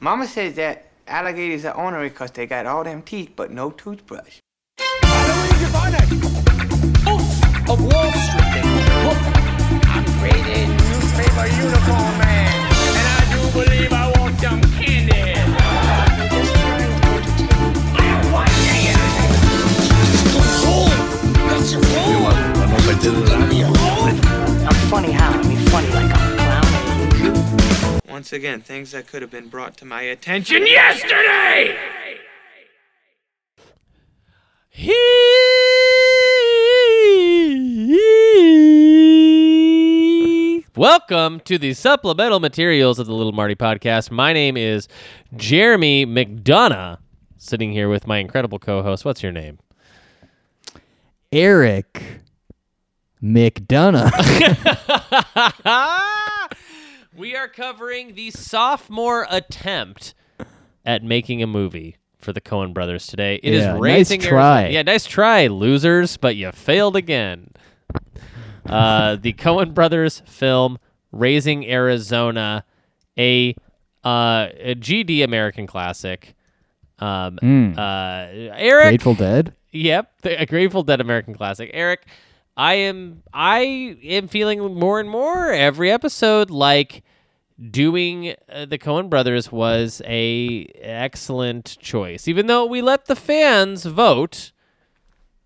Mama says that alligators are ornery because they got all them teeth but no toothbrush. of Wall Street. I'm newspaper man, and I do believe Once again, things that could have been brought to my attention yesterday! Welcome to the supplemental materials of the Little Marty podcast. My name is Jeremy McDonough, sitting here with my incredible co-host. What's your name? Eric McDonough. we are covering the sophomore attempt at making a movie for the Coen brothers today. It is Yeah, nice raising try. Arizona- Yeah, nice try, losers, but you failed again. Uh, the Coen brothers film Raising Arizona, a uh, a GD American classic. Um, Mm. uh, Eric, Grateful Dead. Yep, the, a Grateful Dead American classic. Eric, I am I am feeling more and more every episode like doing uh, the Coen Brothers was a excellent choice, even though we let the fans vote.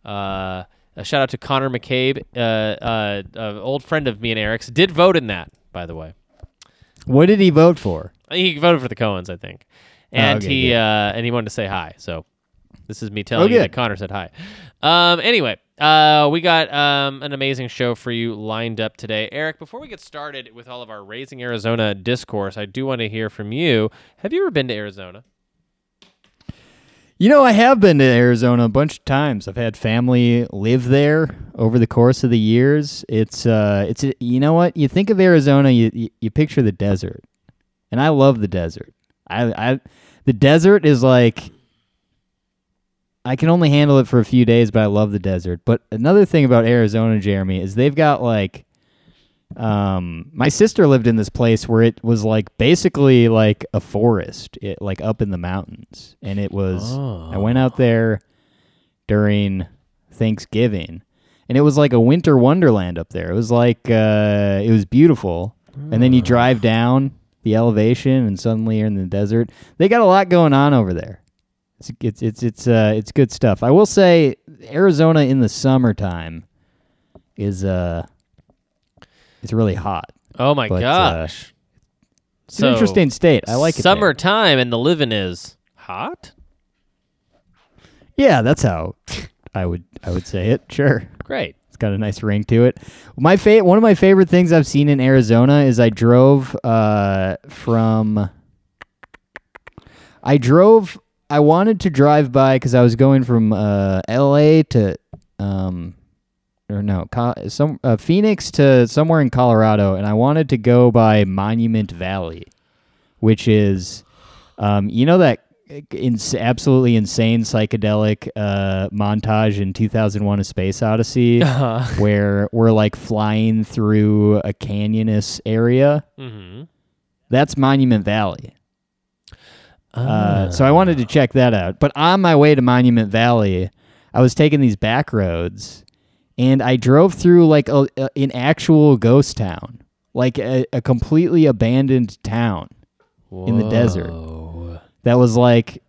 Uh, a shout out to Connor McCabe, uh, uh, uh, old friend of me and Eric's, did vote in that, by the way. What did he vote for? He voted for the Coens, I think, and okay, he uh, and he wanted to say hi. So this is me telling Oh, you that. Connor said hi. Um, anyway, uh, we got um, an amazing show for you lined up today, Eric. Before we get started with all of our Raising Arizona discourse, I do want to hear from you. Have you ever been to Arizona? You know, I have been to Arizona a bunch of times. I've had family live there over the course of the years. It's uh, it's a, you know what? You think of Arizona, you, you you picture the desert, and I love the desert. I I the desert is like I can only handle it for a few days, but I love the desert. But another thing about Arizona, Jeremy, is they've got like um my sister lived in this place where it was like basically like a forest it like up in the mountains. And it was i went out there during thanksgiving. And it was like a winter wonderland up there. It was like uh it was beautiful. And then you drive down the elevation and suddenly you're in the desert. They got a lot going on over there it's it's it's it's uh it's good stuff i will say arizona in the summertime is uh it's really hot Oh my But, uh, gosh! it's an interesting state i like it. Summertime and the living is hot. yeah that's how i would i would say it sure Great. It's got a nice ring to it. My fa- one of my favorite things I've seen in Arizona is I drove uh, from. I drove. I wanted to drive by because I was going from uh, L.A. to, um, or no, Co- some uh, Phoenix to somewhere in Colorado, and I wanted to go by Monument Valley, which is, um, you know that ins- absolutely insane psychedelic uh, montage in 2001: A Space Odyssey, where we're like flying through a canyonous area. Mm-hmm. That's Monument Valley. Uh, so I wanted to check that out. But on my way to Monument Valley, I was taking these back roads, and I drove through like a, a, an actual ghost town, like a, a completely abandoned town in the desert. That was like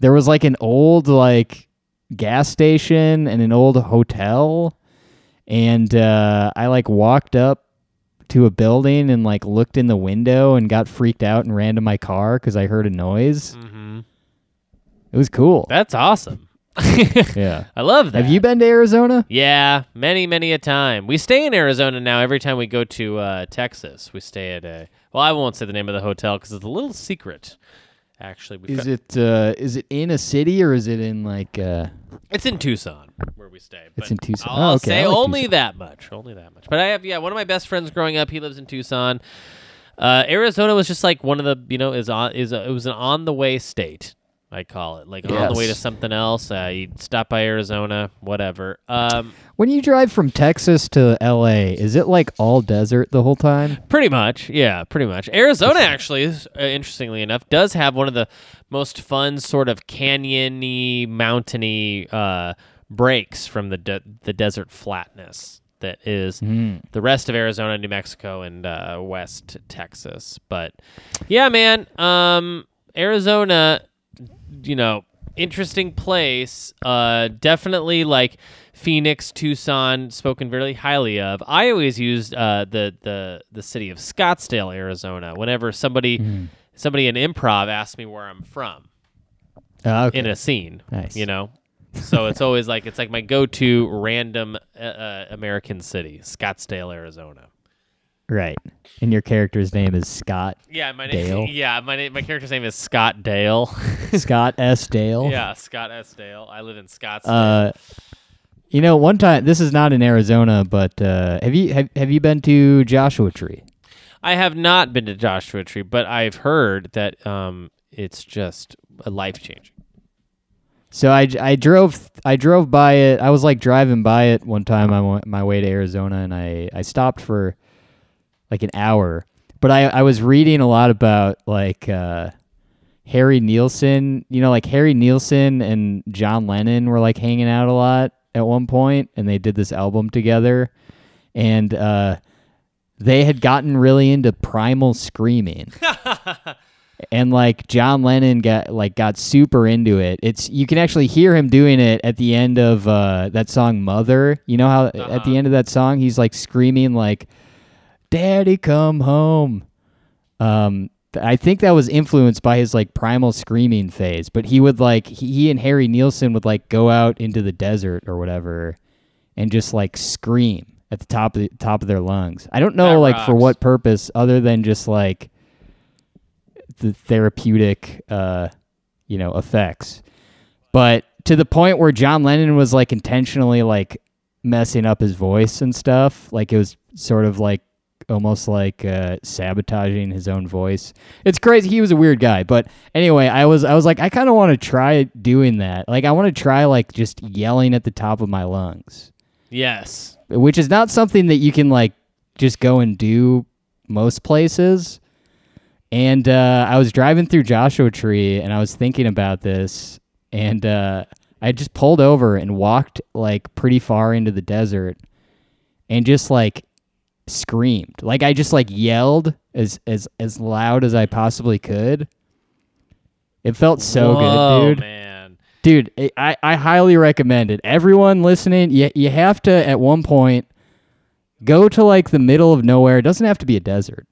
there was like an old like gas station and an old hotel, and uh, I like walked up to a building and like looked in the window and got freaked out and ran to my car because I heard a noise. Mm-hmm. It was cool. That's awesome. yeah. I love that. Have you been to Arizona? Yeah, many, many a time. We stay in Arizona now. Every time we go to uh, Texas, we stay at a. Well, I won't say the name of the hotel because it's a little secret. Actually, we Is it uh, is it in a city or is it in like uh, It's in Tucson where we stay. It's in Tucson. I'll, Oh, okay. say like only Tucson. that much. Only that much. But I have yeah, one of my best friends growing up. He lives in Tucson. Uh, Arizona was just like one of the you know is on is a, it was an on the way state. I call it. Like on the way to Yes. something else, uh, you stop by Arizona, whatever. Um, When you drive from Texas to L.A., is it like all desert the whole time? Pretty much, yeah, pretty much. Arizona actually, is, uh, interestingly enough, does have one of the most fun sort of canyony, mountainy uh, breaks from the de- the desert flatness that is the rest of Arizona, New Mexico, and uh, West Texas. But yeah, man, um, Arizona, you know, interesting place. Uh, definitely like Phoenix, Tucson, spoken very highly of. I always used uh, the the the city of Scottsdale, Arizona. Whenever somebody somebody in improv asked me where I'm from Ah, okay. in a scene, Nice. you know. So it's always like it's like my go-to random uh, uh, American city, Scottsdale, Arizona. Right. And your character's name is Scott Yeah, my Dale? name. Yeah, my name. My character's name is Scott Dale. Scott S. Dale. yeah, Scott S. Dale. I live in Scottsdale. Uh, you know, one time this is not in Arizona, but uh, have you have, have you been to Joshua Tree? I have not been to Joshua Tree, but I've heard that um, it's just a life changing. So I, I drove I drove by it. I was like driving by it one time on my way to Arizona, and I, I stopped for like an hour. But I, I was reading a lot about like uh, Harry Nilsson. You know, like Harry Nilsson and John Lennon were like hanging out a lot at one point, and they did this album together. And uh, they had gotten really into primal screaming and like John Lennon got like got super into it. It's you can actually hear him doing it at the end of uh, that song "Mother." You know how at the end of that song he's like screaming like "Daddy, come home." Um, I think that was influenced by his like primal screaming phase. But he would like he, and Harry Nilsson would like go out into the desert or whatever and just like scream at the top of the top of their lungs. I don't know That like for what purpose other than just like the therapeutic uh you know effects but to the point where John Lennon was like intentionally like messing up his voice and stuff like it was sort of like almost like uh sabotaging his own voice it's crazy he was a weird guy but anyway i was i was like i kind of want to try doing that like i want to try like just yelling at the top of my lungs Yes. which is not something that you can like just go and do most places. And uh, I was driving through Joshua Tree and I was thinking about this, and uh, I just pulled over and walked like pretty far into the desert, and just like screamed, like I just like yelled as as as loud as I possibly could. It felt so Whoa, good, dude. man. dude I- I, I highly recommend it. Everyone listening you, you have to at one point go to like the middle of nowhere. It doesn't have to be a desert.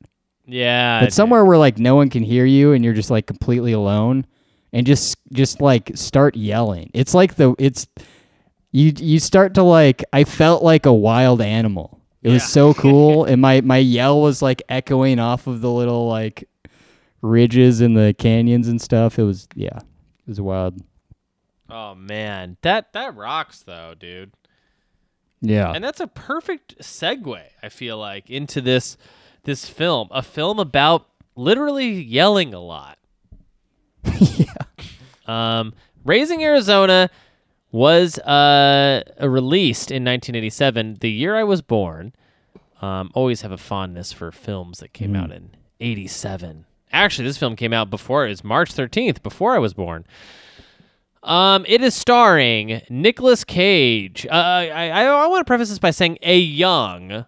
Yeah. but somewhere where like no one can hear you and you're just like completely alone and just just like start yelling. It's like the it's you you start to like i felt like a wild animal it was so cool and my my yell was like echoing off of the little like ridges and the canyons and stuff it was yeah it was wild Oh man, that that rocks though, dude. yeah And that's a perfect segue. I feel like into this this film, a film about literally yelling a lot. yeah Um, Raising Arizona was uh, released in 1987, the year I was born. Um, always have a fondness for films that came out in 87. Actually, this film came out before it was March 13th, before I was born. Um, it is starring Nicolas Cage. Uh, I, I, I want to preface this by saying a young,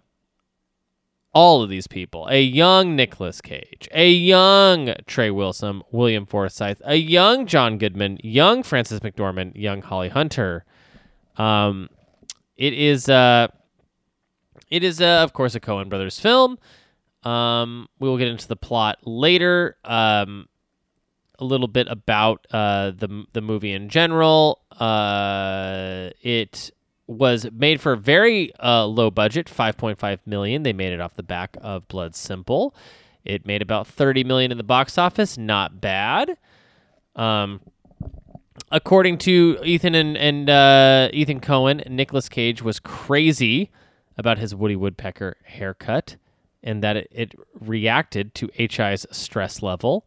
all of these people, a young Nicolas Cage, a young Trey Wilson, William Forsythe, a young John Goodman, young Frances McDormand, young Holly Hunter. Um, it is, uh, it is, uh, of course, a Coen Brothers film. Um, we will get into the plot later. Um, a little bit about uh, the the movie in general. Uh, it was made for a very uh, low budget, 5.5 million. They made it off the back of Blood Simple. It made about 30 million in the box office. Not bad. Um, according to Ethan and, and uh, Ethan Coen, Nicolas Cage was crazy about his Woody Woodpecker haircut and that it, it reacted to HI's stress level.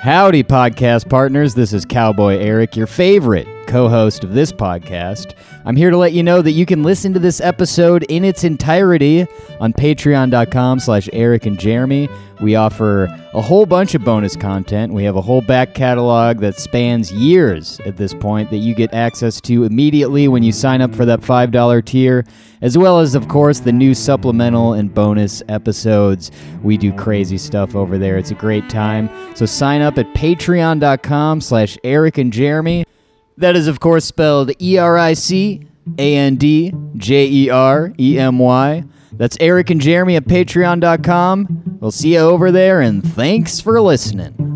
Howdy, podcast partners. This is Cowboy Eric, your favorite co host of this podcast. I'm here to let you know that you can listen to this episode in its entirety on patreon.com slash Eric and Jeremy. We offer a whole bunch of bonus content. We have a whole back catalog that spans years at this point that you get access to immediately when you sign up for that $5 tier, as well as, of course, the new supplemental and bonus episodes. We do crazy stuff over there. It's a great time. So sign up at patreon.com slash Eric and Jeremy. That is, of course, spelled E R I C A N D J E R E M Y. That's Eric and Jeremy at patreon.com. We'll see you over there, and thanks for listening.